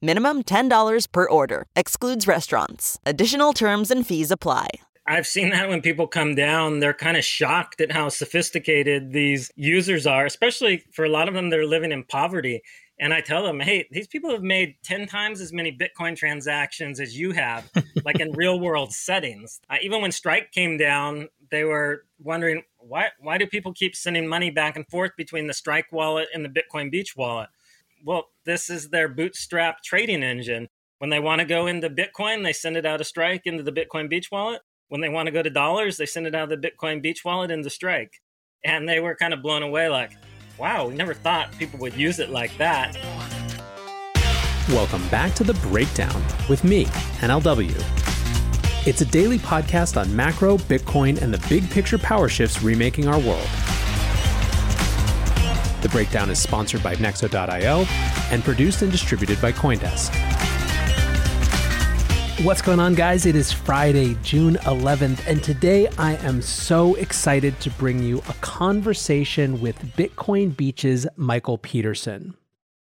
Minimum $10 per order. Excludes restaurants. Additional terms and fees apply. I've seen that when people come down, they're kind of shocked at how sophisticated these users are, especially for a lot of them, they're living in poverty. And I tell them, hey, these people have made 10 times as many Bitcoin transactions as you have, like in real world settings. Uh, even when Strike came down, they were wondering, why, why do people keep sending money back and forth between the Strike wallet and the Bitcoin Beach wallet? Well, this is their bootstrap trading engine. When they want to go into Bitcoin, they send it out of Strike into the Bitcoin Beach wallet when they want to go to dollars, they send it out of the Bitcoin Beach wallet into the Strike. And they were kind of blown away like, wow, we never thought people would use it like that. Welcome back to The Breakdown with me, NLW. It's a daily podcast on macro, Bitcoin, and the big picture power shifts remaking our world. The Breakdown is sponsored by Nexo.io and produced and distributed by Coindesk. What's going on, guys? It is Friday, June 11th, and today I am so excited to bring you a conversation with Bitcoin Beach's Michael Peterson.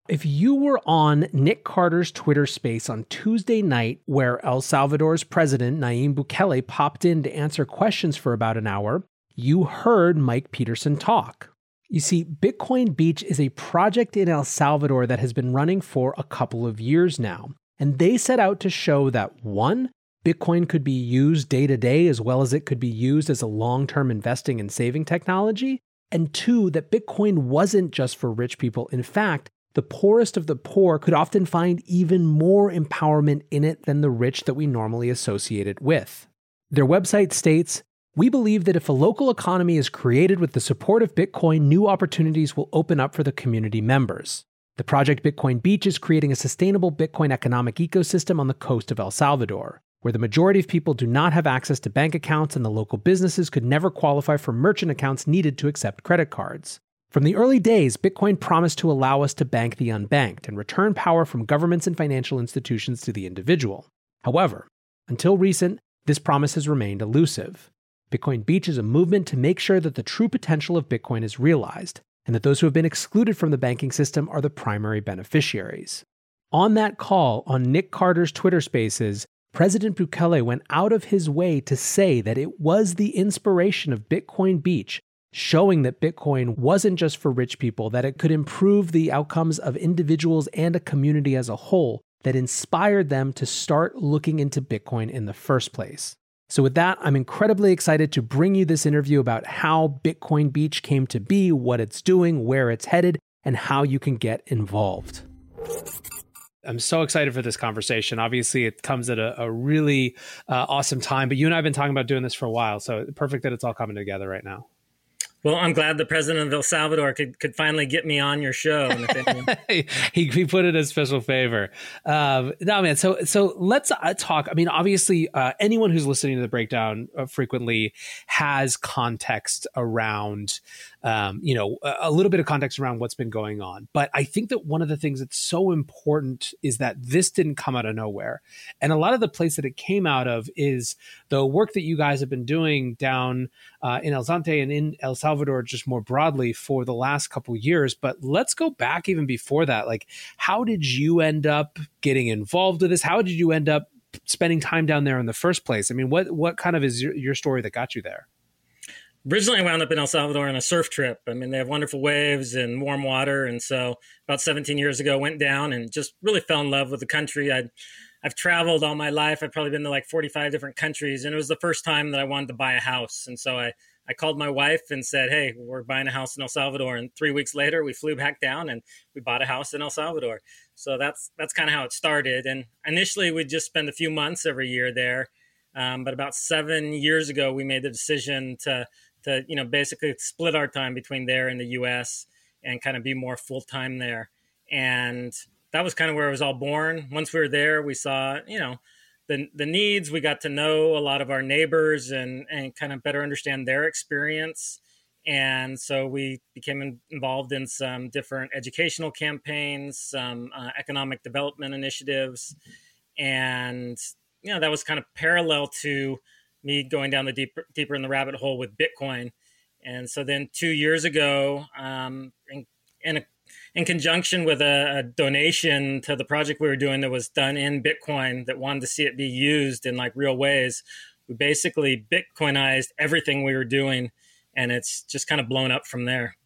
If you were on Nick Carter's Twitter space on Tuesday night, where El Salvador's president, Nayib Bukele, popped in to answer questions for about an hour, you heard Mike Peterson talk. You see, Bitcoin Beach is a project in El Salvador that has been running for a couple of years now. And they set out to show that one, Bitcoin could be used day to day as well as it could be used as a long term investing and saving technology. And two, that Bitcoin wasn't just for rich people. In fact, the poorest of the poor could often find even more empowerment in it than the rich that we normally associate it with. Their website states We believe that if a local economy is created with the support of Bitcoin, new opportunities will open up for the community members. The project Bitcoin Beach is creating a sustainable Bitcoin economic ecosystem on the coast of El Salvador, where the majority of people do not have access to bank accounts and the local businesses could never qualify for merchant accounts needed to accept credit cards. From the early days, Bitcoin promised to allow us to bank the unbanked and return power from governments and financial institutions to the individual. However, until recent, this promise has remained elusive. Bitcoin Beach is a movement to make sure that the true potential of Bitcoin is realized, and that those who have been excluded from the banking system are the primary beneficiaries. On that call on Nick Carter's Twitter Spaces, President Bukele went out of his way to say that it was the inspiration of Bitcoin Beach, showing that Bitcoin wasn't just for rich people, that it could improve the outcomes of individuals and a community as a whole, that inspired them to start looking into Bitcoin in the first place. So, with that, I'm incredibly excited to bring you this interview about how Bitcoin Beach came to be, what it's doing, where it's headed, and how you can get involved. I'm so excited for this conversation. Obviously, it comes at a, a really uh, awesome time, but you and I have been talking about doing this for a while, so perfect that it's all coming together right now. Well, I'm glad the president of El Salvador could, could finally get me on your show. he, he put it as special favor. Um, no, man. So so let's uh, talk. I mean, obviously, uh, anyone who's listening to the breakdown uh, frequently has context around um, you know, a, little bit of context around what's been going on. But I think that one of the things that's so important is that this didn't come out of nowhere. And a lot of the place that it came out of is the work that you guys have been doing down uh, in El Zonte and in El Salvador, just more broadly for the last couple years. But let's go back even before that. Like, how did you end up getting involved with this? How did you end up spending time down there in the first place? I mean, what what kind of is your, your story that got you there? Originally I wound up in El Salvador on a surf trip. I mean, they have wonderful waves and warm water. And so about 17 years ago, went down and just really fell in love with the country. I'd, I've traveled all my life. I've probably been to like 45 different countries. And it was the first time that I wanted to buy a house. And so I, I called my wife and said, Hey, we're buying a house in El Salvador. And three weeks later, we flew back down and we bought a house in El Salvador. So that's, that's kind of how it started. And initially, we'd just spend a few months every year there. Um, but about seven years ago, we made the decision to to you know basically split our time between there and the U.S. and kind of be more full time there. And that was kind of where it was all born. Once we were there, we saw you know the the needs. We got to know a lot of our neighbors and and kind of better understand their experience. And so we became involved in some different educational campaigns, some uh, economic development initiatives, and you know that was kind of parallel to me going down the deeper deeper in the rabbit hole with Bitcoin. And so then two years ago, um, in, in, a, in conjunction with a, a, donation to the project we were doing that was done in Bitcoin that wanted to see it be used in like real ways, we basically Bitcoinized everything we were doing, and it's just kind of blown up from there.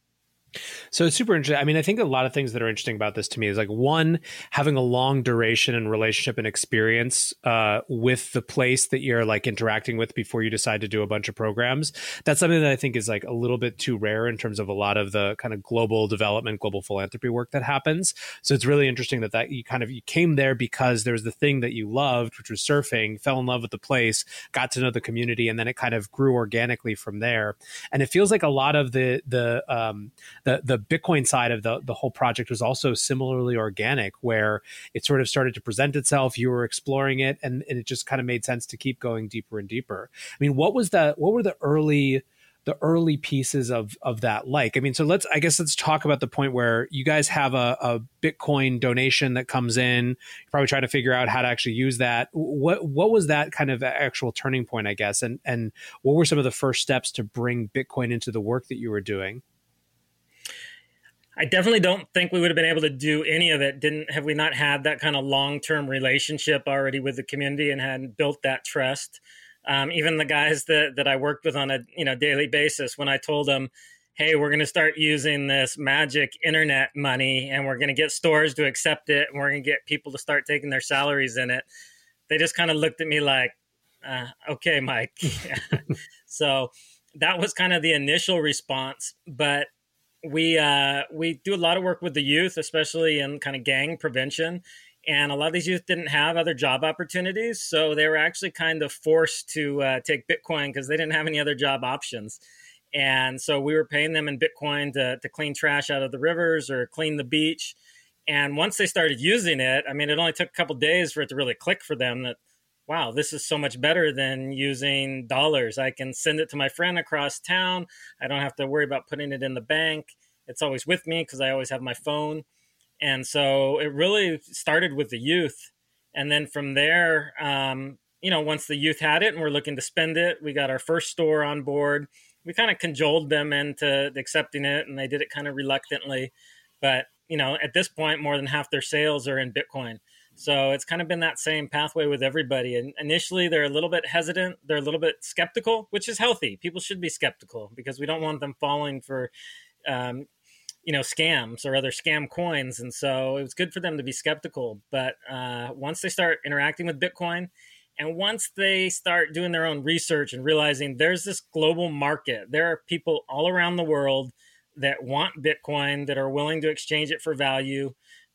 So it's super interesting. I mean, I think a lot of things that are interesting about this to me is like one, having a long duration and relationship and experience uh, with the place that you're like interacting with before you decide to do a bunch of programs. That's something that I think is like a little bit too rare in terms of a lot of the kind of global development, global philanthropy work that happens. So it's really interesting that that you kind of you came there because there was the thing that you loved, which was surfing, fell in love with the place, got to know the community, and then it kind of grew organically from there. And it feels like a lot of the the um, the the Bitcoin side of the the whole project was also similarly organic, where it sort of started to present itself. You were exploring it, and, and it just kind of made sense to keep going deeper and deeper. I mean, what was the What were the early the early pieces of of that like? I mean, so let's I guess let's talk about the point where you guys have a, a Bitcoin donation that comes in. You're probably trying to figure out how to actually use that. What what was that kind of actual turning point, I guess, and and what were some of the first steps to bring Bitcoin into the work that you were doing? I definitely don't think we would have been able to do any of it. Didn't have we not had that kind of long term relationship already with the community and hadn't built that trust. Um, even the guys that that I worked with on a you know daily basis, when I told them, "Hey, we're going to start using this magic internet money, and we're going to get stores to accept it, and we're going to get people to start taking their salaries in it," they just kind of looked at me like, uh, "Okay, Mike." so that was kind of the initial response, but we uh, we do a lot of work with the youth, especially in kind of gang prevention. And a lot of these youth didn't have other job opportunities, so they were actually kind of forced to uh, take Bitcoin because they didn't have any other job options. And so we were paying them in Bitcoin to, to clean trash out of the rivers or clean the beach. And once they started using it, I mean, it only took a couple days for it to really click for them that wow, this is so much better than using dollars. I can send it to my friend across town. I don't have to worry about putting it in the bank. It's always with me because I always have my phone. And so it really started with the youth. And then from there, um, you know, once the youth had it and we're looking to spend it, we got our first store on board. We kind of cajoled them into accepting it and they did it kind of reluctantly. But, you know, at this point, more than half their sales are in Bitcoin. So it's kind of been that same pathway with everybody. And initially, they're a little bit hesitant, they're a little bit skeptical, which is healthy. People should be skeptical because we don't want them falling for, um, you know, scams or other scam coins. And so it was good for them to be skeptical. But uh, once they start interacting with Bitcoin, and once they start doing their own research and realizing there's this global market, there are people all around the world that want Bitcoin that are willing to exchange it for value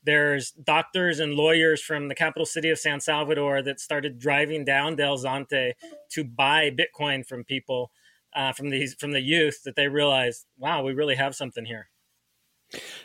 there's doctors and lawyers from the capital city of San Salvador that started driving down Del Zante to buy Bitcoin from people. Uh, from these from the youth that they realize, wow, we really have something here.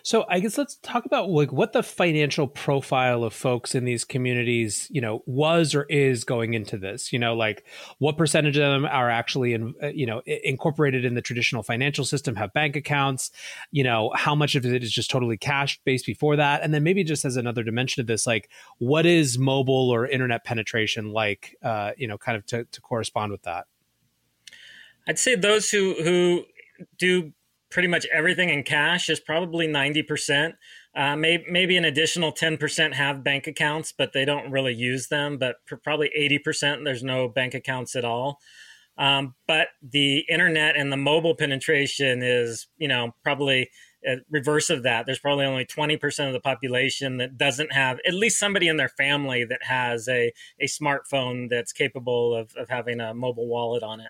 So I guess let's talk about like what the financial profile of folks in these communities, you know, was or is going into this. You know, like what percentage of them are actually in, uh, you know, incorporated in the traditional financial system, have bank accounts. You know, how much of it is just totally cash based before that, and then maybe just as another dimension of this, like what is mobile or internet penetration like? Uh, you know, kind of to, to correspond with that. I'd say those who who do pretty much everything in cash is probably 90%. Uh, maybe, maybe an additional 10% have bank accounts, but they don't really use them. But probably 80%, there's no bank accounts at all. Um, but the internet and the mobile penetration is, you know, probably reverse of that. There's probably only 20% of the population that doesn't have at least somebody in their family that has a, a smartphone that's capable of, of having a mobile wallet on it.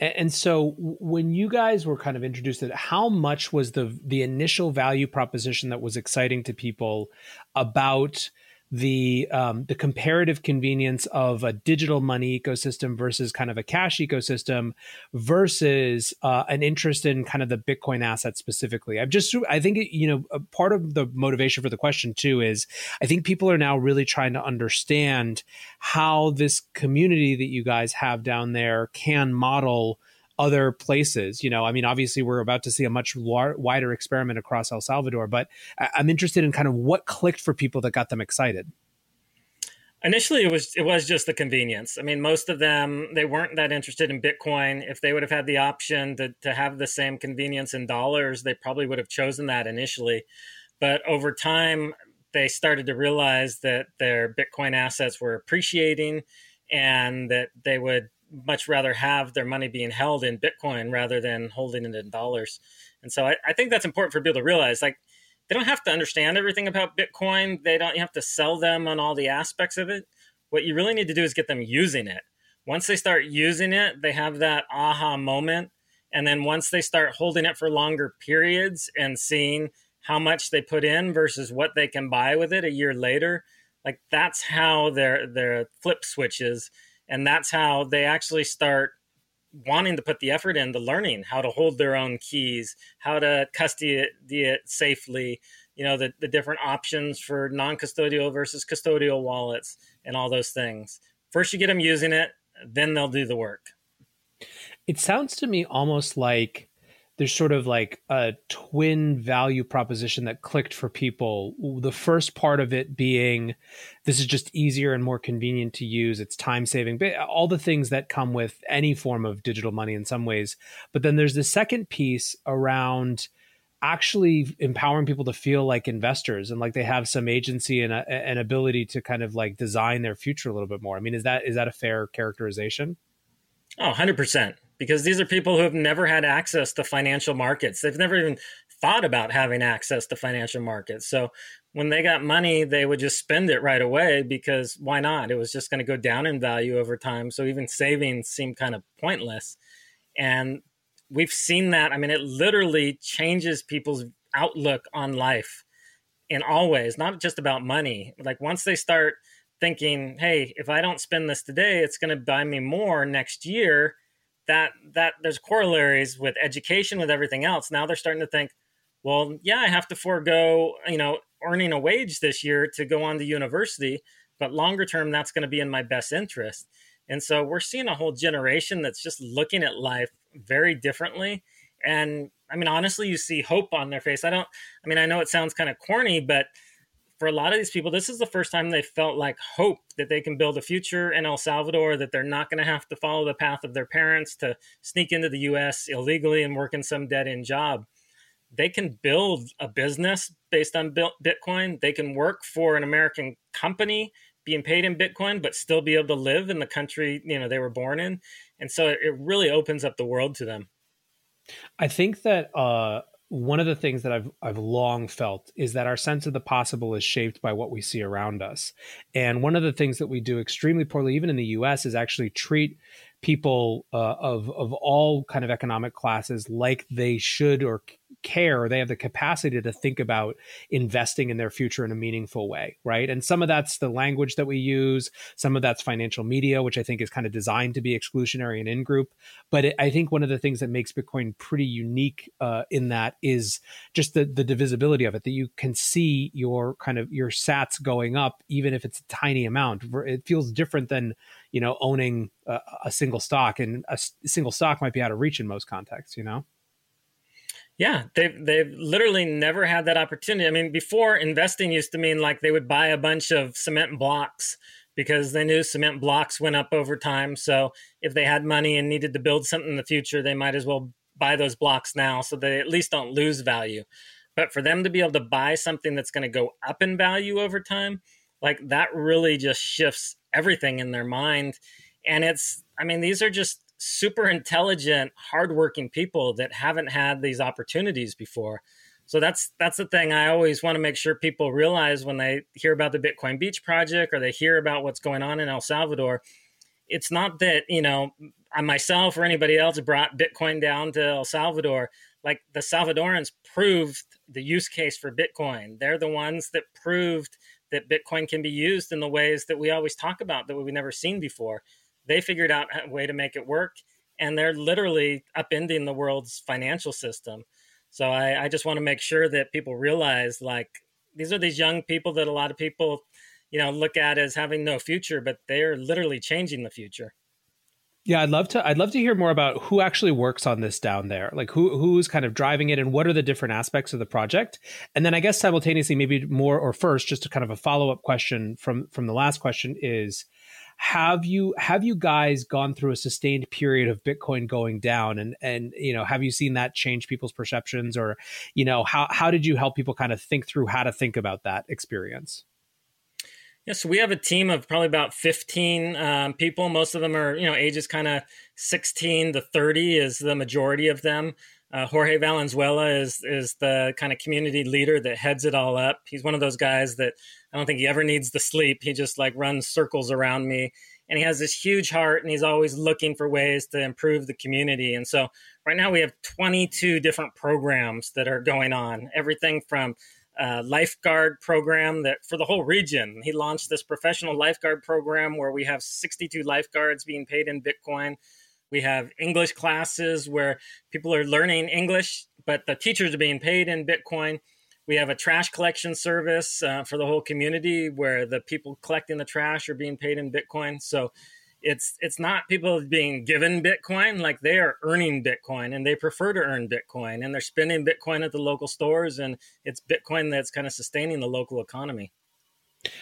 And so when you guys were kind of introduced to it, how much was the the initial value proposition that was exciting to people about the um, the comparative convenience of a digital money ecosystem versus kind of a cash ecosystem versus uh, an interest in kind of the Bitcoin asset specifically. I've just I think you know part of the motivation for the question too is I think people are now really trying to understand how this community that you guys have down there can model other places. You know, I mean, obviously, we're about to see a much lar- wider experiment across El Salvador, but I- I'm interested in kind of what clicked for people that got them excited. Initially, it was it was just the convenience. I mean, most of them they weren't that interested in Bitcoin. If they would have had the option to to have the same convenience in dollars, they probably would have chosen that initially. But over time, they started to realize that their Bitcoin assets were appreciating, and that they would much rather have their money being held in Bitcoin rather than holding it in dollars. And so I, I, think that's important for people to realize. Like they don't have to understand everything about Bitcoin. They don't have to sell them on all the aspects of it. What you really need to do is get them using it. Once they start using it, they have that aha moment. And then once they start holding it for longer periods and seeing how much they put in versus what they can buy with it a year later, like that's how their their flip switches and that's how they actually start wanting to put the effort into learning how to hold their own keys, how to custody it, it safely, you know, the, the different options for non custodial versus custodial wallets and all those things. First, you get them using it, then they'll do the work. It sounds to me almost like there's sort of like a twin value proposition that clicked for people. The first part of it being this is just easier and more convenient to use. It's time saving, all the things that come with any form of digital money in some ways. But then there's the second piece around actually empowering people to feel like investors and like they have some agency and an ability to kind of like design their future a little bit more. I mean, is that is that a fair characterization? Oh, 100% because these are people who have never had access to financial markets. They've never even thought about having access to financial markets. So when they got money, they would just spend it right away because why not? It was just going to go down in value over time. So even savings seemed kind of pointless. And we've seen that. I mean, it literally changes people's outlook on life in all ways, not just about money. Like once they start thinking, hey, if I don't spend this today, it's going to buy me more next year that that there's corollaries with education with everything else. Now they're starting to think well yeah i have to forego you know earning a wage this year to go on to university but longer term that's going to be in my best interest. And so we're seeing a whole generation that's just looking at life very differently. And i mean honestly you see hope on their face. I don't i mean i know it sounds kind of corny but for a lot of these people, this is the first time they felt like hope that they can build a future in El Salvador, that they're not going to have to follow the path of their parents to sneak into the US illegally and work in some dead end job. They can build a business based on Bitcoin. They can work for an American company being paid in Bitcoin, but still be able to live in the country you know they were born in. And so it really opens up the world to them. I think that uh, one of the things that I've I've long felt is that our sense of the possible is shaped by what we see around us. And one of the things that we do extremely poorly, even in the U.S., is actually treat people uh, of of all kind of economic classes like they should or care they have the capacity to think about investing in their future in a meaningful way right? And some of that's the language that we use some of that's financial media which i think is kind of designed to be exclusionary and in group but it, i think one of the things that makes bitcoin pretty unique uh, in that is just the the divisibility of it that you can see your kind of your sats going up even if it's a tiny amount. It feels different than you know owning a, a single stock and a, a single stock might be out of reach in most contexts you know yeah, they've they've literally never had that opportunity. I mean, before investing used to mean like they would buy a bunch of cement blocks because they knew cement blocks went up over time. So if they had money and needed to build something in the future, they might as well buy those blocks now so they at least don't lose value. But for them to be able to buy something that's going to go up in value over time, like that really just shifts everything in their mind. And it's, I mean, these are just super intelligent, hardworking people that haven't had these opportunities before. So that's that's the thing I always want to make sure people realize when they hear about the Bitcoin Beach project or they hear about what's going on in El Salvador. It's not that, you know, I myself or anybody else brought Bitcoin down to El Salvador. Like the Salvadorans proved the use case for Bitcoin. They're the ones that proved that Bitcoin can be used in the ways that we always talk about that we've never seen before. They figured out a way to make it work, and they're literally upending the world's financial system. So I, I just want to make sure that people realize like these are these young people that a lot of people, you know, look at as having no future, but they're literally changing the future. Yeah, I'd love to. I'd love to hear more about who actually works on this down there. Like who who's kind of driving it, and what are the different aspects of the project. And then I guess simultaneously, maybe more or first, just a kind of a follow up question from from the last question is, have you have you guys gone through a sustained period of bitcoin going down and and you know have you seen that change people's perceptions or you know how how did you help people kind of think through how to think about that experience yeah, so we have a team of probably about 15 um, people. Most of them are, you know, ages kind of 16 to 30 is the majority of them. Uh, Jorge Valenzuela is is the kind of community leader that heads it all up. He's one of those guys that I don't think he ever needs the sleep. He just like runs circles around me, and he has this huge heart, and he's always looking for ways to improve the community. And so right now we have 22 different programs that are going on. Everything from uh, lifeguard program that for the whole region. He launched this professional lifeguard program where we have 62 lifeguards being paid in Bitcoin. We have English classes where people are learning English, but the teachers are being paid in Bitcoin. We have a trash collection service uh, for the whole community where the people collecting the trash are being paid in Bitcoin. So it's it's not people being given Bitcoin, like they are earning Bitcoin and they prefer to earn Bitcoin and they're spending Bitcoin at the local stores and it's Bitcoin that's kind of sustaining the local economy.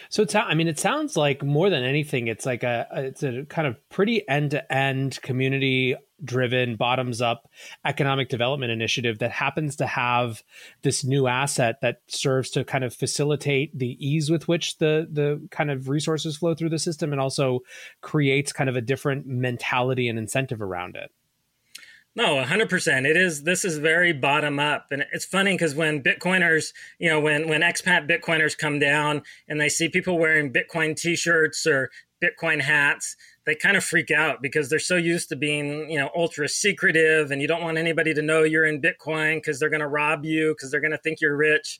So it's I mean it sounds like more than anything it's like a it's a kind of pretty end to end community driven bottoms up economic development initiative that happens to have this new asset that serves to kind of facilitate the ease with which the the kind of resources flow through the system and also creates kind of a different mentality and incentive around it. No, 100%. It is this is very bottom up. And it's funny cuz when Bitcoiners, you know, when when expat Bitcoiners come down and they see people wearing Bitcoin t-shirts or Bitcoin hats, they kind of freak out because they're so used to being, you know, ultra secretive and you don't want anybody to know you're in Bitcoin cuz they're going to rob you cuz they're going to think you're rich.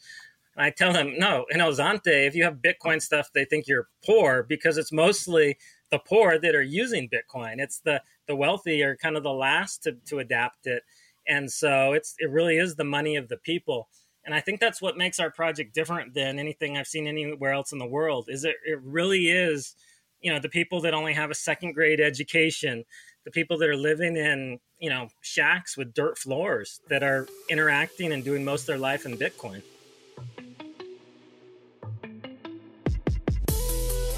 And I tell them, no, in El Zonte, if you have Bitcoin stuff, they think you're poor because it's mostly the poor that are using Bitcoin. It's the the wealthy are kind of the last to, to adapt it. And so it's it really is the money of the people. And I think that's what makes our project different than anything I've seen anywhere else in the world. Is it it really is, you know, the people that only have a second grade education, the people that are living in, you know, shacks with dirt floors that are interacting and doing most of their life in Bitcoin.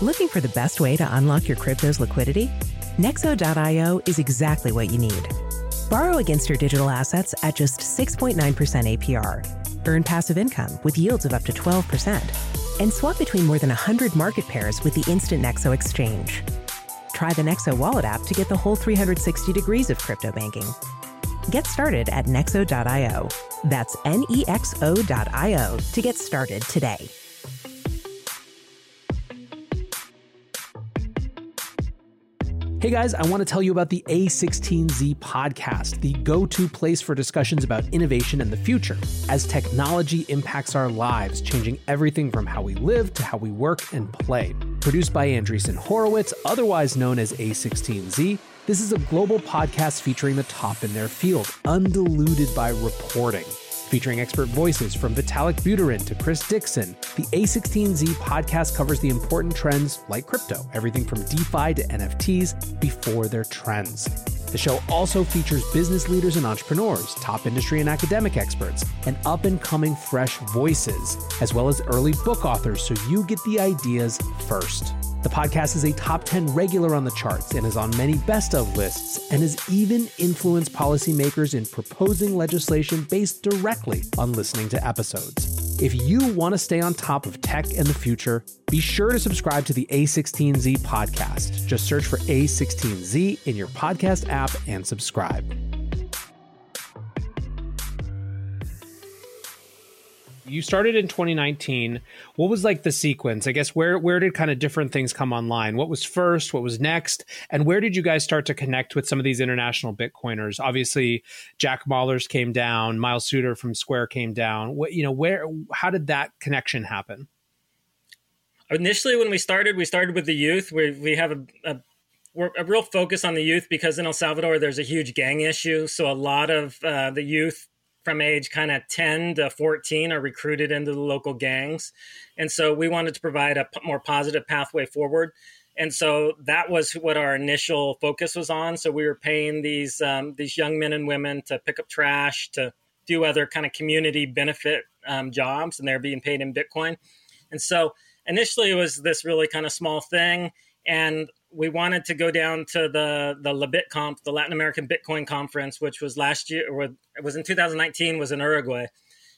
Looking for the best way to unlock your crypto's liquidity? Nexo.io is exactly what you need. Borrow against your digital assets at just 6.9% APR. Earn passive income with yields of up to 12%. And swap between more than 100 market pairs with the Instant Nexo exchange. Try the Nexo wallet app to get the whole 360 degrees of crypto banking. Get started at nexo.io. That's N E X O.io to get started today. Hey guys, I want to tell you about the A16Z podcast, the go to place for discussions about innovation and the future as technology impacts our lives, changing everything from how we live to how we work and play. Produced by Andreessen Horowitz, otherwise known as A16Z, this is a global podcast featuring the top in their field, undiluted by reporting. Featuring expert voices from Vitalik Buterin to Chris Dixon, the A16Z podcast covers the important trends like crypto, everything from DeFi to NFTs before they're trends. The show also features business leaders and entrepreneurs, top industry and academic experts, and up and coming fresh voices, as well as early book authors so you get the ideas first. The podcast is a top 10 regular on the charts and is on many best of lists and has even influenced policymakers in proposing legislation based directly on listening to episodes. If you want to stay on top of tech and the future, be sure to subscribe to the A16Z podcast. Just search for A16Z in your podcast app and subscribe. You started in 2019 what was like the sequence? I guess where where did kind of different things come online? What was first? What was next? And where did you guys start to connect with some of these international bitcoiners? Obviously jack mallers came down miles suter from square came down. What you know where how did that connection happen? Initially when we started we started with the youth. We, we have a, a a real focus on the youth because in El Salvador there's a huge gang issue. So a lot of uh, the youth from age kind of 10 to 14 are recruited into the local gangs. And so we wanted to provide a more positive pathway forward. And so that was what our initial focus was on. So we were paying these um, these young men and women to pick up trash, to do other kind of community benefit um, jobs, and they're being paid in Bitcoin. And so initially it was this really kind of small thing, and we wanted to go down to the the LaBitConf, the Latin American Bitcoin Conference, which was last year, or it was in 2019, was in Uruguay.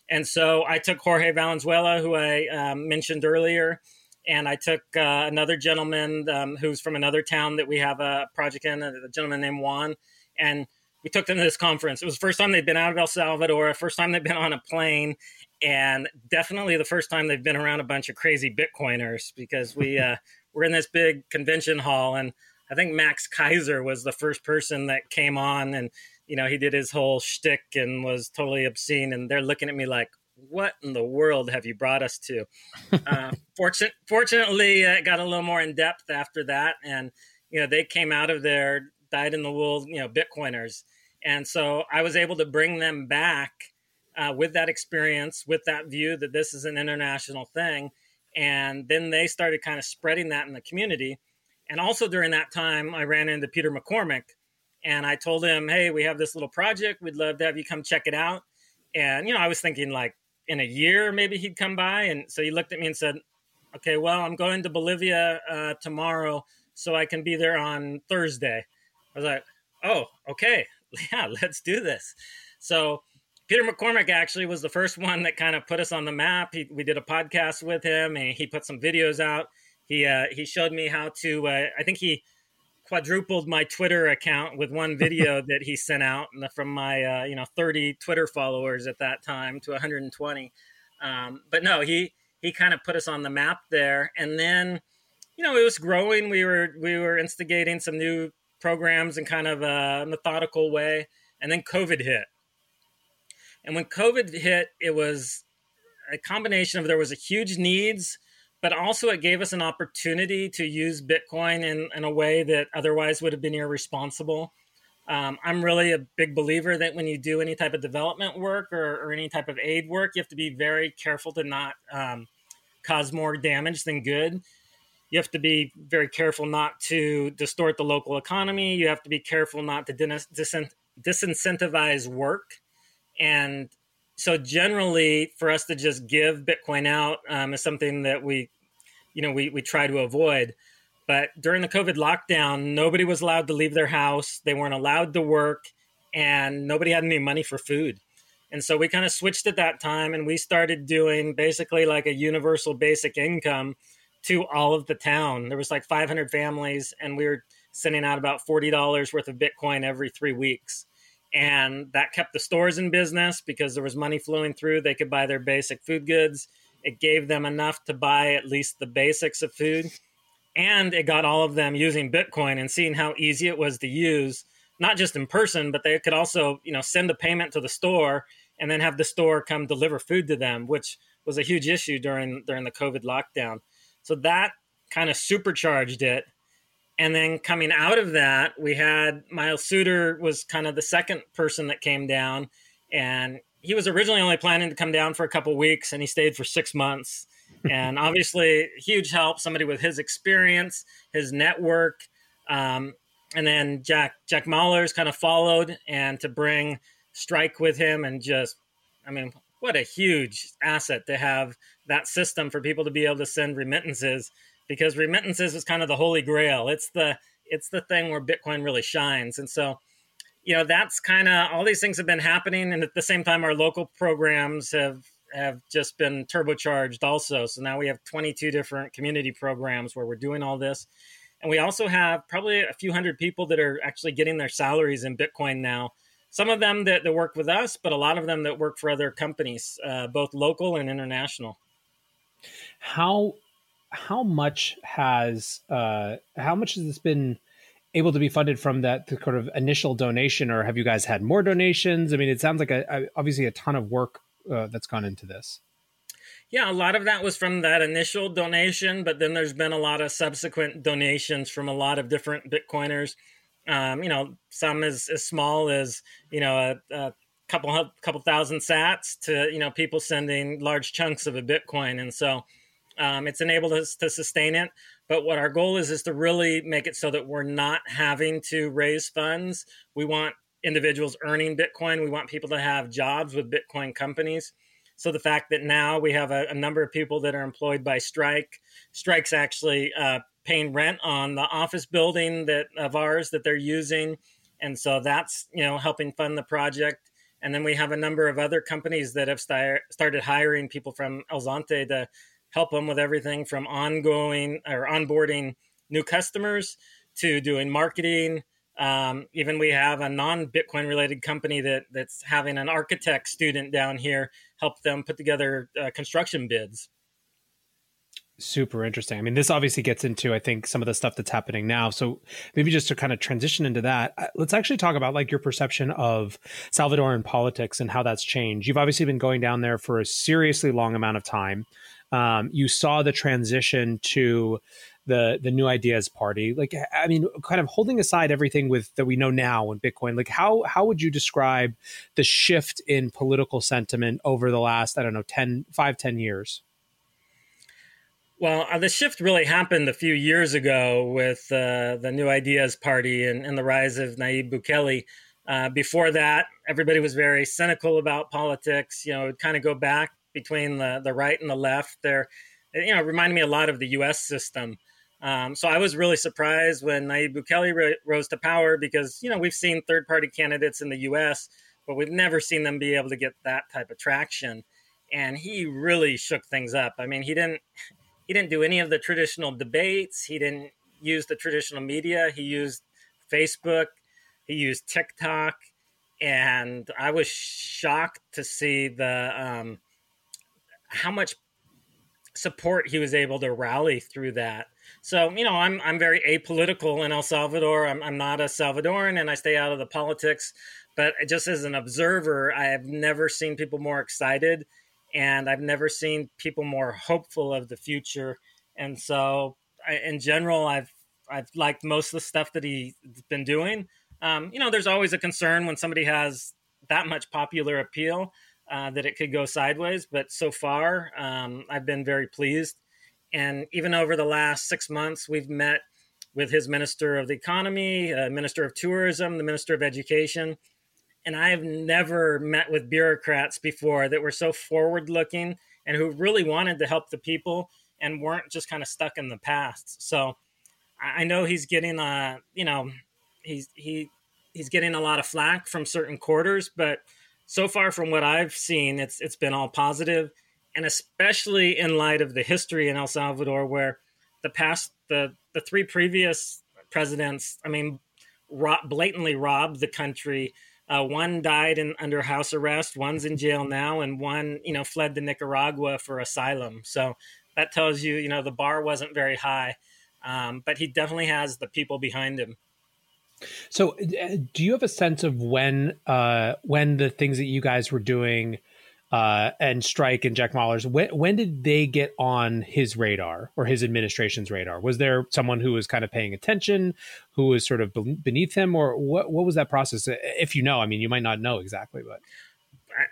And so I took Jorge Valenzuela, who I um, mentioned earlier, and I took uh, another gentleman um, who's from another town that we have a project in, a gentleman named Juan, and we took them to this conference. It was the first time they'd been out of El Salvador, first time they'd been on a plane, and definitely the first time they've been around a bunch of crazy Bitcoiners because we uh, we're in this big convention hall and I think Max Keiser was the first person that came on and you know he did his whole shtick and was totally obscene and they're looking at me like what in the world have you brought us to? uh, fortunate, fortunately, uh, it got a little more in depth after that, and you know they came out of there dyed in the wool, you know, Bitcoiners, and so I was able to bring them back uh, with that experience, with that view that this is an international thing, and then they started kind of spreading that in the community. And also during that time, I ran into Peter McCormack and I told him, Hey, we have this little project. We'd love to have you come check it out. And, you know, I was thinking like in a year, maybe he'd come by. And so he looked at me and said, Okay, well, I'm going to Bolivia uh, tomorrow, so I can be there on Thursday. I was like, Oh, okay. Yeah, let's do this. So Peter McCormack actually was the first one that kind of put us on the map. He, we did a podcast with him, and he put some videos out. He uh, he showed me how to. Uh, I think he quadrupled my Twitter account with one video that he sent out from my uh, you know 30 Twitter followers at that time to 120. Um, but no, he he kind of put us on the map there, and then you know it was growing. We were we were instigating some new programs in kind of a methodical way, and then COVID hit and when COVID hit, it was a combination of there was a huge needs, but also it gave us an opportunity to use Bitcoin in, in a way that otherwise would have been irresponsible. Um, I'm really a big believer that when you do any type of development work or, or any type of aid work, you have to be very careful to not um, cause more damage than good. You have to be very careful not to distort the local economy. You have to be careful not to dis- disincentivize work and so generally for us to just give bitcoin out um, is something that we you know we, we try to avoid. But during the covid lockdown nobody was allowed to leave their house. They weren't allowed to work and nobody had any money for food. And so we kind of switched at that time and we started doing basically like a universal basic income to all of the town. There was like 500 families and we were sending out about $40 worth of bitcoin every three weeks and that kept the stores in business because there was money flowing through they could buy their basic food goods it gave them enough to buy at least the basics of food and it got all of them using Bitcoin and seeing how easy it was to use, not just in person, but they could also, you know, send a payment to the store and then have the store come deliver food to them, which was a huge issue during during the COVID lockdown. So that kind of supercharged it. And then coming out of that, we had Miles Suter was kind of the second person that came down, and he was originally only planning to come down for a couple weeks, and he stayed for six months. and obviously, huge help. Somebody with his experience, his network, um, and then Jack Jack Mallers kind of followed, and to bring Strike with him, and just, I mean, what a huge asset to have that system for people to be able to send remittances because remittances is kind of the holy grail. It's the it's the thing where Bitcoin really shines. And so, you know, that's kind of all these things have been happening and at the same time our local programs have have just been turbocharged also. So now we have 22 different community programs where we're doing all this. And we also have probably a few hundred people that are actually getting their salaries in Bitcoin now some of them that, that work with us, but a lot of them that work for other companies, uh, both local and international. How how much has uh, how much has this been able to be funded from that the sort of initial donation, or have you guys had more donations? I mean, it sounds like a, a, obviously a ton of work uh, that's gone into this. Yeah, a lot of that was from that initial donation, but then there's been a lot of subsequent donations from a lot of different Bitcoiners um, you know, some as, as small as, you know, a, a couple couple thousand sats to, you know, people sending large chunks of a Bitcoin. And so um, it's enabled us to sustain it. But what our goal is, is to really make it so that we're not having to raise funds. We want individuals earning Bitcoin. We want people to have jobs with Bitcoin companies. So the fact that now we have a, a number of people that are employed by Strike, Strike's actually uh, paying rent on the office building that of ours that they're using, and so that's you know helping fund the project. And then we have a number of other companies that have started hiring people from El Zonte to help them with everything from ongoing or onboarding new customers to doing marketing. Um, even we have a non-Bitcoin related company that that's having an architect student down here help them put together uh, construction bids super interesting. I mean, this obviously gets into, I think, some of the stuff that's happening now. So maybe just to kind of transition into that, uh, let's actually talk about like your perception of Salvadoran politics and how that's changed. You've obviously been going down there for a seriously long amount of time. Um, you saw the transition to the the new ideas party like i mean kind of holding aside everything with that we know now in bitcoin like how how would you describe the shift in political sentiment over the last i don't know 10 5 10 years well, uh, the shift really happened a few years ago with uh, the New Ideas Party and, and, the rise of Nayib Bukele. Uh, before that, everybody was very cynical about politics. You know, it kind of go back between the, the right and the left. There, you know, reminded me a lot of the U.S. system. Um, so I was really surprised when Nayib Bukele re- rose to power because you know we've seen third party candidates in the U.S., but we've never seen them be able to get that type of traction. And he really shook things up. I mean, he didn't he didn't do any of the traditional debates. He didn't use the traditional media. He used Facebook. He used TikTok, and I was shocked to see the um, how much support he was able to rally through that. So you know, I'm I'm very apolitical in El Salvador. I'm I'm not a Salvadoran, and I stay out of the politics. But just as an observer, I have never seen people more excited and I've never seen people more hopeful of the future. And so, I, in general, I've I've liked most of the stuff that he's been doing. Um, you know, there's always a concern when somebody has that much popular appeal uh, that it could go sideways. But so far, um, I've been very pleased. And even over the last six months, we've met with his Minister of the Economy, uh, Minister of Tourism, the Minister of Education, and I've never met with bureaucrats before that were so forward looking and who really wanted to help the people and weren't just kind of stuck in the past. So I know he's getting a, you know, he's he he's getting a lot of flack from certain quarters, but so far from what I've seen, it's it's been all positive, and especially in light of the history in El Salvador, where the past the the three previous presidents, I mean, blatantly robbed the country uh, one died in, under house arrest. One's in jail now, and one, you know, fled to Nicaragua for asylum. So that tells you, you know, the bar wasn't very high. Um, but he definitely has the people behind him. So, uh, do you have a sense of when uh, when the things that you guys were doing uh, and Strike and Jack Mallers, when, when did they get on his radar or his administration's radar? Was there someone who was kind of paying attention, who was sort of beneath him, or what? What was that process? If you know, I mean, you might not know exactly, but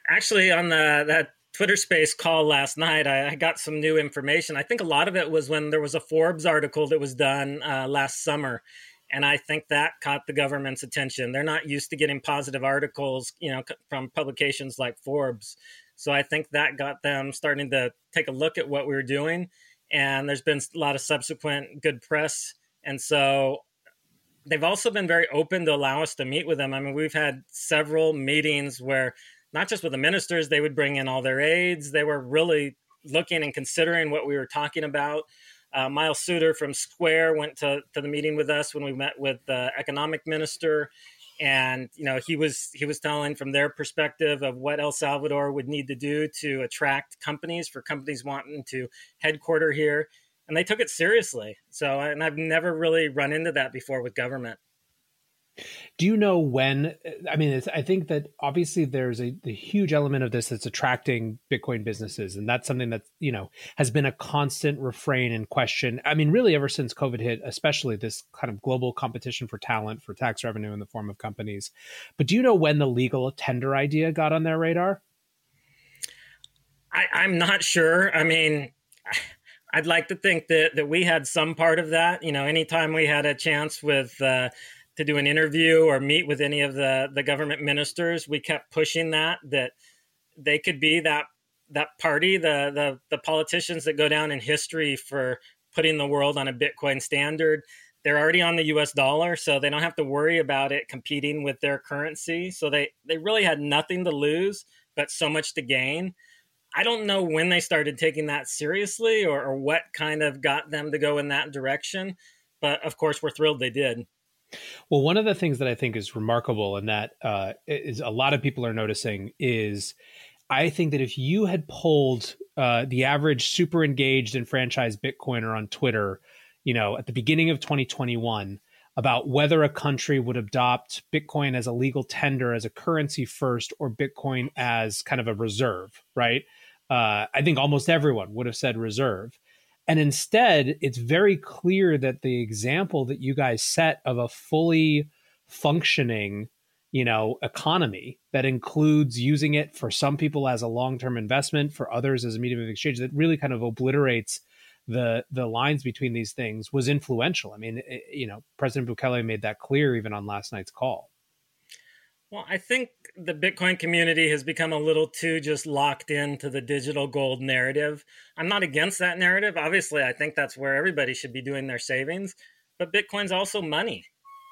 actually, on the that Twitter Space call last night, I, I, got some new information. I think a lot of it was when there was a Forbes article that was done uh, last summer, and I think that caught the government's attention. They're not used to getting positive articles, you know, from publications like Forbes. So I think that got them starting to take a look at what we were doing. And there's been a lot of subsequent good press. And so they've also been very open to allow us to meet with them. I mean, we've had several meetings where not just with the ministers, they would bring in all their aides. They were really looking and considering what we were talking about. Uh, Miles Suter from Square went to, to the meeting with us when we met with the economic minister. And you know he was he was telling from their perspective of what El Salvador would need to do to attract companies for companies wanting to headquarter here. And they took it seriously. So and I've never really run into that before with government do you know when? I mean, I think that obviously there's a, a, huge element of this that's attracting Bitcoin businesses, and that's something that you know has been a constant refrain and question. I mean, really ever since COVID hit, especially this kind of global competition for talent for tax revenue in the form of companies. But do you know when the legal tender idea got on their radar? I, I'm not sure. I mean. I'd like to think that that we had some part of that. You know, anytime we had a chance with uh, to do an interview or meet with any of the the government ministers, we kept pushing that that they could be that that party, the the the politicians that go down in history for putting the world on a Bitcoin standard. They're already on the US dollar, so they don't have to worry about it competing with their currency. So they they really had nothing to lose, but so much to gain. I don't know when they started taking that seriously or, or what kind of got them to go in that direction. But of course, we're thrilled they did. Well, one of the things that I think is remarkable and that uh, is a lot of people are noticing is I think that if you had polled uh, the average super engaged and franchise Bitcoiner on Twitter, you know, at the beginning of 2021 about whether a country would adopt Bitcoin as a legal tender as a currency first or Bitcoin as kind of a reserve, right? Uh, I think almost everyone would have said reserve. And instead, it's very clear that the example that you guys set of a fully functioning, you know, economy that includes using it for some people as a long-term investment, for others as a medium of exchange, that really kind of obliterates the the lines between these things was influential. I mean, it, you know, President Bukele made that clear even on last night's call. Well, I think the Bitcoin community has become a little too just locked into the digital gold narrative. I'm not against that narrative. Obviously, I think that's where everybody should be doing their savings, but Bitcoin's also money.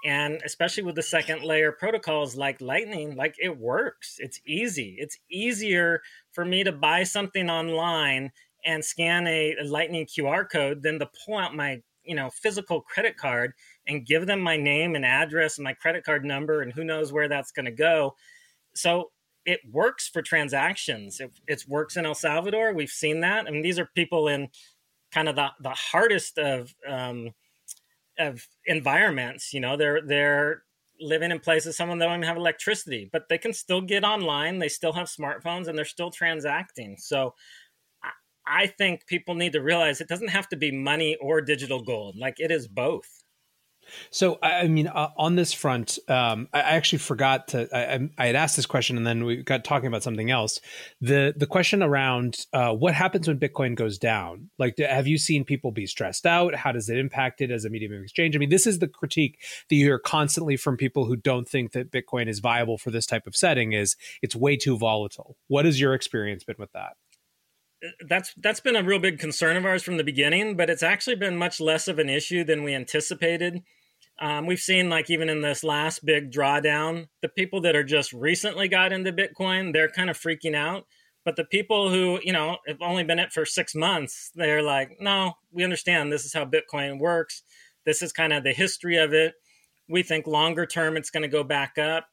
And especially with the second layer protocols like Lightning, like it works. It's easy. It's easier for me to buy something online and scan a, Lightning QR code than to pull out my you know physical credit card and give them my name and address and my credit card number and who knows where that's going to go. So it works for transactions. It, it works in el salvador. We've seen that. I mean these are people in kind of the, the hardest of um, of environments you know? They're they're living in places some of them don't even have electricity but they can still get online they still have smartphones and they're still transacting. So I think people need to realize it doesn't have to be money or digital gold. Like it is both. So, I mean, uh, on this front, um, I actually forgot to. I, I, had asked this question, and then we got talking about something else. the The question around uh, what happens when Bitcoin goes down. Like, have you seen people be stressed out? How does it impact it as a medium of exchange? I mean, this is the critique that you hear constantly from people who don't think that Bitcoin is viable for this type of setting. Is it's way too volatile. What has your experience been with that? that's that's been a real big concern of ours from the beginning, but it's actually been much less of an issue than we anticipated. Um, we've seen like even in this last big drawdown, the people that are just recently got into Bitcoin, they're kind of freaking out. But the people who, you know, have only been it for six months, they're like, no, we understand this is how Bitcoin works. This is kind of the history of it. We think longer term it's going to go back up.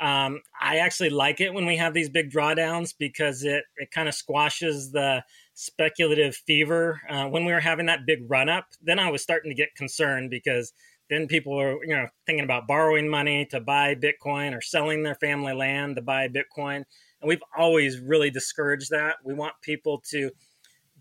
Um, I actually like it when we have these big drawdowns because it it kind of squashes the speculative fever. Uh, when we were having that big run up, then I was starting to get concerned because then people are, you know thinking about borrowing money to buy Bitcoin or selling their family land to buy Bitcoin, and we've always really discouraged that. We want people to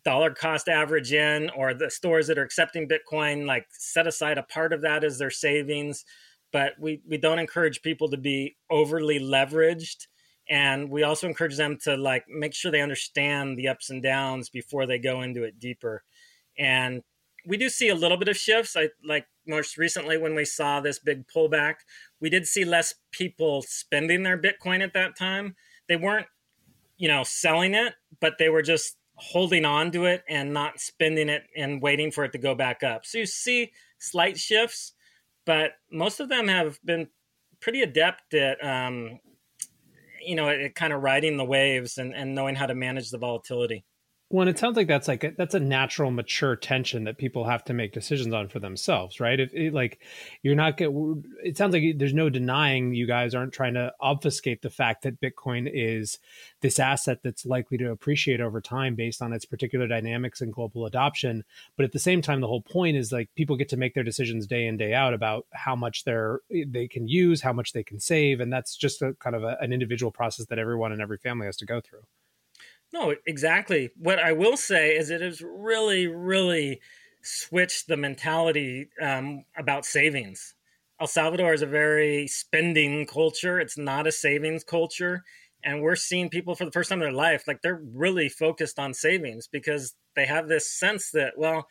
dollar cost average in or the stores that are accepting bitcoin like set aside a part of that as their savings. But we we don't encourage people to be overly leveraged. And we also encourage them to like make sure they understand the ups and downs before they go into it deeper. And we do see a little bit of shifts. I like most recently when we saw this big pullback we did see less people spending their bitcoin at that time they weren't you know selling it but they were just holding on to it and not spending it and waiting for it to go back up. So you see slight shifts, but most of them have been pretty adept at, um, you know, at, kind of riding the waves and, and knowing how to manage the volatility. Well, it sounds like that's like a, that's a natural, mature tension that people have to make decisions on for themselves, right? If it, like you're not get, it sounds like there's no denying you guys aren't trying to obfuscate the fact that Bitcoin is this asset that's likely to appreciate over time based on its particular dynamics and global adoption. But at the same time, the whole point is like people get to make their decisions day in day out about how much they're eh, they can use, how much they can save, and that's just a kind of a, an individual process that everyone in every family has to go through. No, exactly. What I will say is it has really, really switched the mentality um, about savings. El Salvador is a very spending culture. It's not a savings culture. And we're seeing people for the first time in their life, like they're really focused on savings because they have this sense that, well,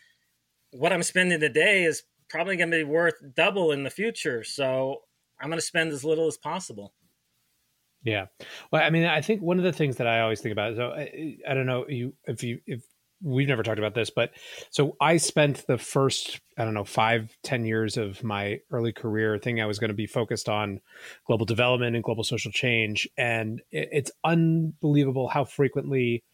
what I'm spending today is probably going to be worth double in the future. So I'm going to spend as little as possible. Yeah. Well, I mean, I think one of the things that I always think about, so I, I don't know you if you if we've never talked about this, but so I spent the first, I don't know, five, ten years of my early career thinking I was going to be focused on global development and global social change. And it, it's unbelievable how frequently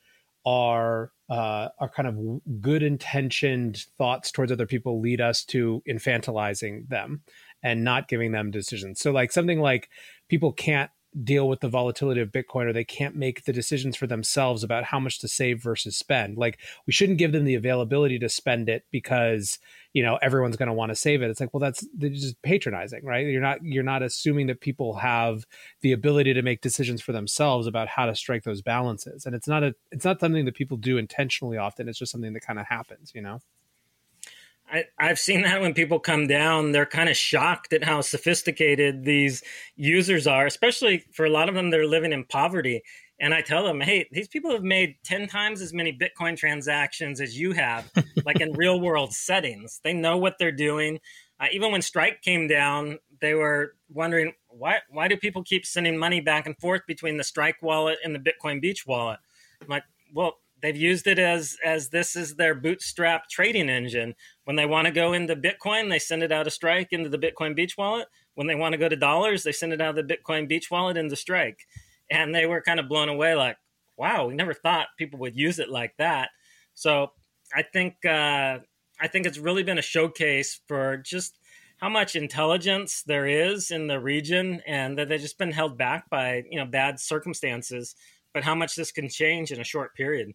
our uh, our kind of good intentioned thoughts towards other people lead us to infantilizing them and not giving them decisions. So like something like people can't deal with the volatility of Bitcoin or they can't make the decisions for themselves about how much to save versus spend. Like we shouldn't give them the availability to spend it because, you know, everyone's going to want to save it. It's like, well, that's just patronizing, right? You're not you're not assuming that people have the ability to make decisions for themselves about how to strike those balances. And it's not a it's not something that people do intentionally often. It's just something that kind of happens, you know. I, I've seen that when people come down, they're kind of shocked at how sophisticated these users are, especially for a lot of them, they're living in poverty. And I tell them, hey, these people have made 10 times as many Bitcoin transactions as you have, like in real world settings. They know what they're doing. Uh, even when Strike came down, they were wondering why, why do people keep sending money back and forth between the Strike wallet and the Bitcoin Beach wallet? I'm like, well, they've used it as as this is their bootstrap trading engine. When they want to go into Bitcoin, they send it out of Strike into the Bitcoin Beach wallet. When they want to go to dollars, they send it out of the Bitcoin Beach wallet into Strike. And they were kind of blown away, like, wow, we never thought people would use it like that. So I think uh, I think it's really been a showcase for just how much intelligence there is in the region, and that they've just been held back by you know bad circumstances. But how much this can change in a short period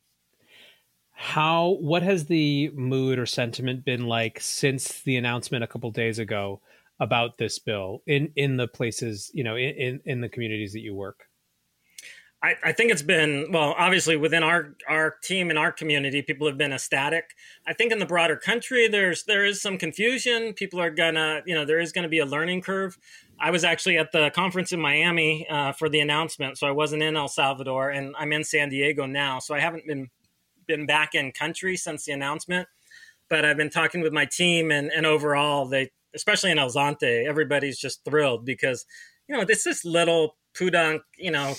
how what has the mood or sentiment been like since the announcement a couple days ago about this bill in in the places you know in in the communities that you work? I, I think it's been well obviously within our our team and our community people have been ecstatic. I think in the broader country there's there is some confusion. People are gonna you know there is gonna be a learning curve. I was actually at the conference in miami uh, for the announcement so i wasn't in el salvador and i'm in san diego now so i haven't been been back in country since the announcement, but I've been talking with my team, and, and overall, they, especially in El Zonte, everybody's just thrilled because, you know, this this little pudunk, you know,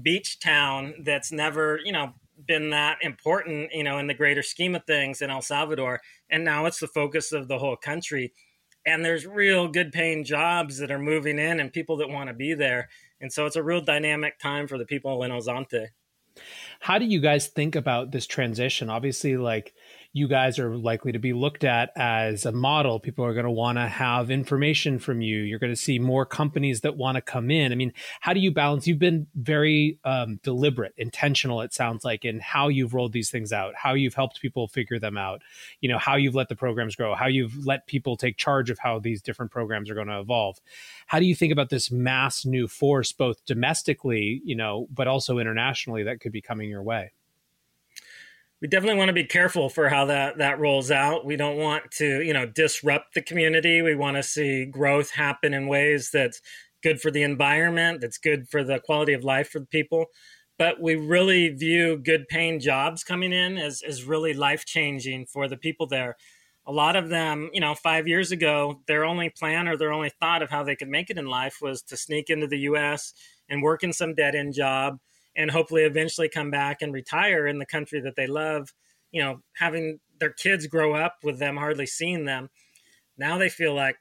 beach town that's never, you know, been that important, you know, in the greater scheme of things in El Salvador, and now it's the focus of the whole country. And there's real good paying jobs that are moving in and people that want to be there. And so it's a real dynamic time for the people in El Zonte how do you guys think about this transition? Obviously like you guys are likely to be looked at as a model. People are going to want to have information from you. You're going to see more companies that want to come in. I mean, how do you balance? You've been very um, deliberate, intentional, it sounds like, in how you've rolled these things out, how you've helped people figure them out, you know, how you've let the programs grow, how you've let people take charge of how these different programs are going to evolve. How do you think about this mass new force, both domestically, you know, but also internationally that could be coming your way? We definitely want to be careful for how that that rolls out. We don't want to, you know, disrupt the community. We want to see growth happen in ways that's good for the environment, that's good for the quality of life for the people. But we really view good paying jobs coming in as, as really life changing for the people there. A lot of them, you know, five years ago, their only plan or their only thought of how they could make it in life was to sneak into the US and work in some dead end job and hopefully eventually come back and retire in the country that they love you know having their kids grow up with them hardly seeing them now they feel like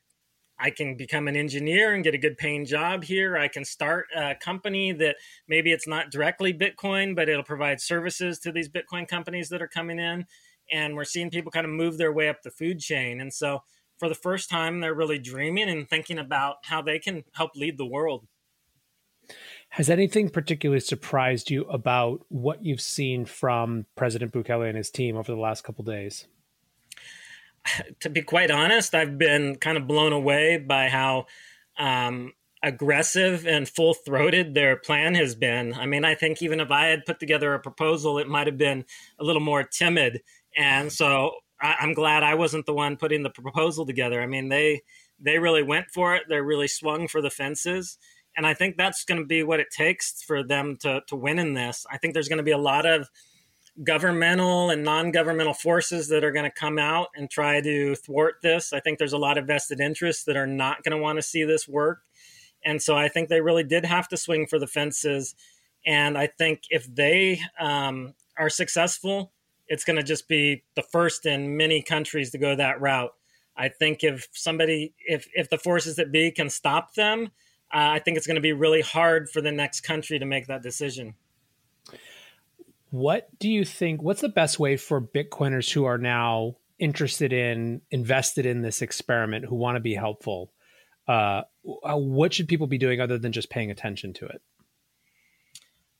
I can become an engineer and get a good paying job here. I can start a company that maybe it's not directly Bitcoin, but it'll provide services to these Bitcoin companies that are coming in. And we're seeing people kind of move their way up the food chain. And so for the first time, they're really dreaming and thinking about how they can help lead the world. Has anything particularly surprised you about what you've seen from President Bukele and his team over the last couple days? To be quite honest, I've been kind of blown away by how um, aggressive and full throated their plan has been. I mean, I think even if I had put together a proposal, it might have been a little more timid. And so I, I'm glad I wasn't the one putting the proposal together. I mean, they they really went for it. They really swung for the fences and I think that's going to be what it takes for them to to win in this. I think there's going to be a lot of governmental and non-governmental forces that are going to come out and try to thwart this. I think there's a lot of vested interests that are not going to want to see this work. And so I think they really did have to swing for the fences. And I think if they um, are successful, it's going to just be the first in many countries to go that route. I think if somebody, if if the forces that be can stop them, uh, I think it's going to be really hard for the next country to make that decision. What do you think? What's the best way for Bitcoiners who are now interested in, invested in this experiment, who want to be helpful? Uh, uh, what should people be doing other than just paying attention to it?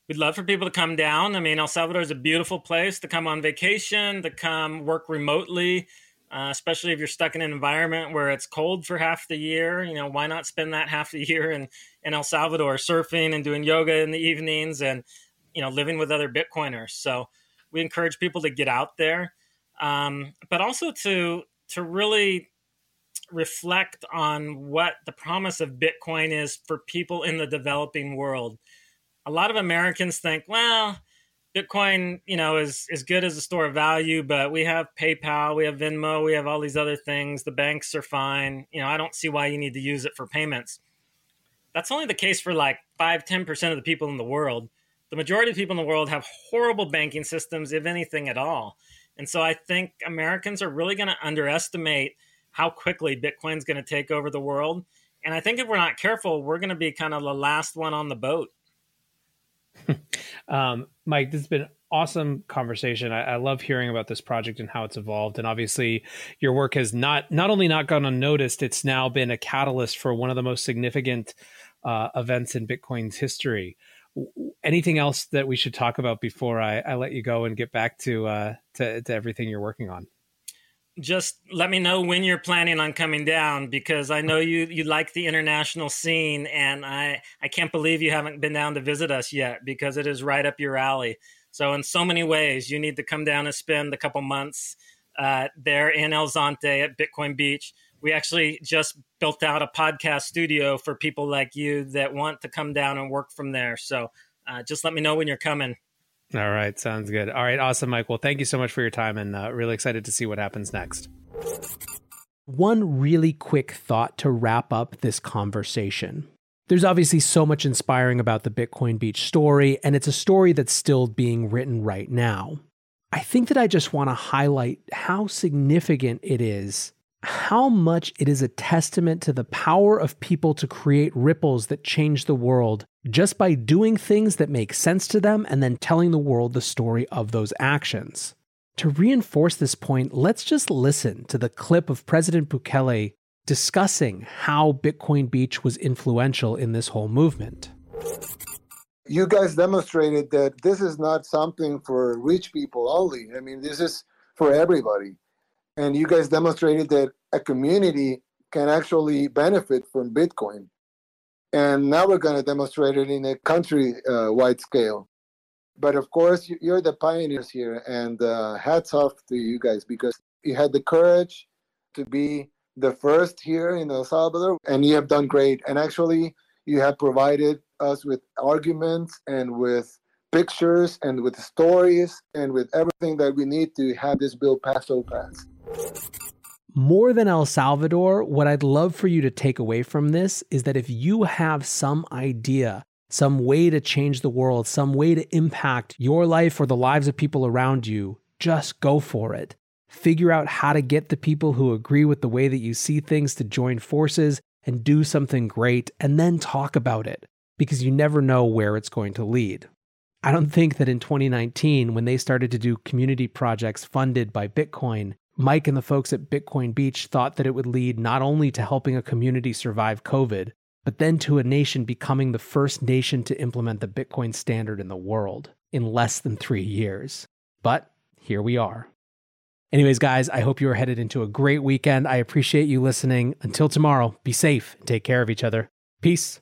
We'd love for people to come down. I mean, El Salvador is a beautiful place to come on vacation, to come work remotely uh, especially if you're stuck in an environment where it's cold for half the year. You know, why not spend that half the year in, in El Salvador surfing and doing yoga in the evenings and, you know, living with other Bitcoiners. So we encourage people to get out there, um, but also to to really reflect on what the promise of Bitcoin is for people in the developing world. A lot of Americans think, well, Bitcoin, you know, is is good as a store of value, but we have PayPal, we have Venmo, we have all these other things. The banks are fine. You know, I don't see why you need to use it for payments. That's only the case for like 5 10% of the people in the world. The majority of people in the world have horrible banking systems, if anything at all. And so I think Americans are really going to underestimate how quickly Bitcoin's going to take over the world. And I think if we're not careful, we're going to be kind of the last one on the boat. um, Mike, this has been awesome conversation. I, I, love hearing about this project and how it's evolved. And obviously, your work has not not only not gone unnoticed, it's now been a catalyst for one of the most significant uh, events in Bitcoin's history. Anything else that we should talk about before I, I let you go and get back to, uh, to to everything you're working on? Just let me know when you're planning on coming down because I know you you like the international scene and I I can't believe you haven't been down to visit us yet because it is right up your alley. So in so many ways, you need to come down and spend a couple months uh, there in El Zonte at Bitcoin Beach. We actually just built out a podcast studio for people like you that want to come down and work from there. So uh, just let me know when you're coming. All right, sounds good. All right, awesome, Mike. Well, thank you so much for your time, and uh, really excited to see what happens next. One really quick thought to wrap up this conversation. There's obviously so much inspiring about the Bitcoin Beach story, and it's a story that's still being written right now. I think that I just want to highlight how significant it is how much it is a testament to the power of people to create ripples that change the world just by doing things that make sense to them and then telling the world the story of those actions. To reinforce this point, let's just listen to the clip of President Bukele discussing how Bitcoin Beach was influential in this whole movement. You guys demonstrated that this is not something for rich people only. I mean, this is for everybody. And you guys demonstrated that a community can actually benefit from Bitcoin. And now we're going to demonstrate it in a country uh, wide scale. But of course, you're the pioneers here, and uh, hats off to you guys because you had the courage to be the first here in El Salvador, and you have done great. And actually, you have provided us with arguments and with pictures and with stories and with everything that we need to have this bill pass so fast. More than El Salvador, what I'd love for you to take away from this is that if you have some idea, some way to change the world, some way to impact your life or the lives of people around you, just go for it. Figure out how to get the people who agree with the way that you see things to join forces and do something great, and then talk about it because you never know where it's going to lead. I don't think that in 2019, when they started to do community projects funded by Bitcoin, Mike and the folks at Bitcoin Beach thought that it would lead not only to helping a community survive COVID, but then to a nation becoming the first nation to implement the Bitcoin standard in the world in less than three years. But here we are. Anyways, guys, I hope you are headed into a great weekend. I appreciate you listening. Until tomorrow, be safe and take care of each other. Peace.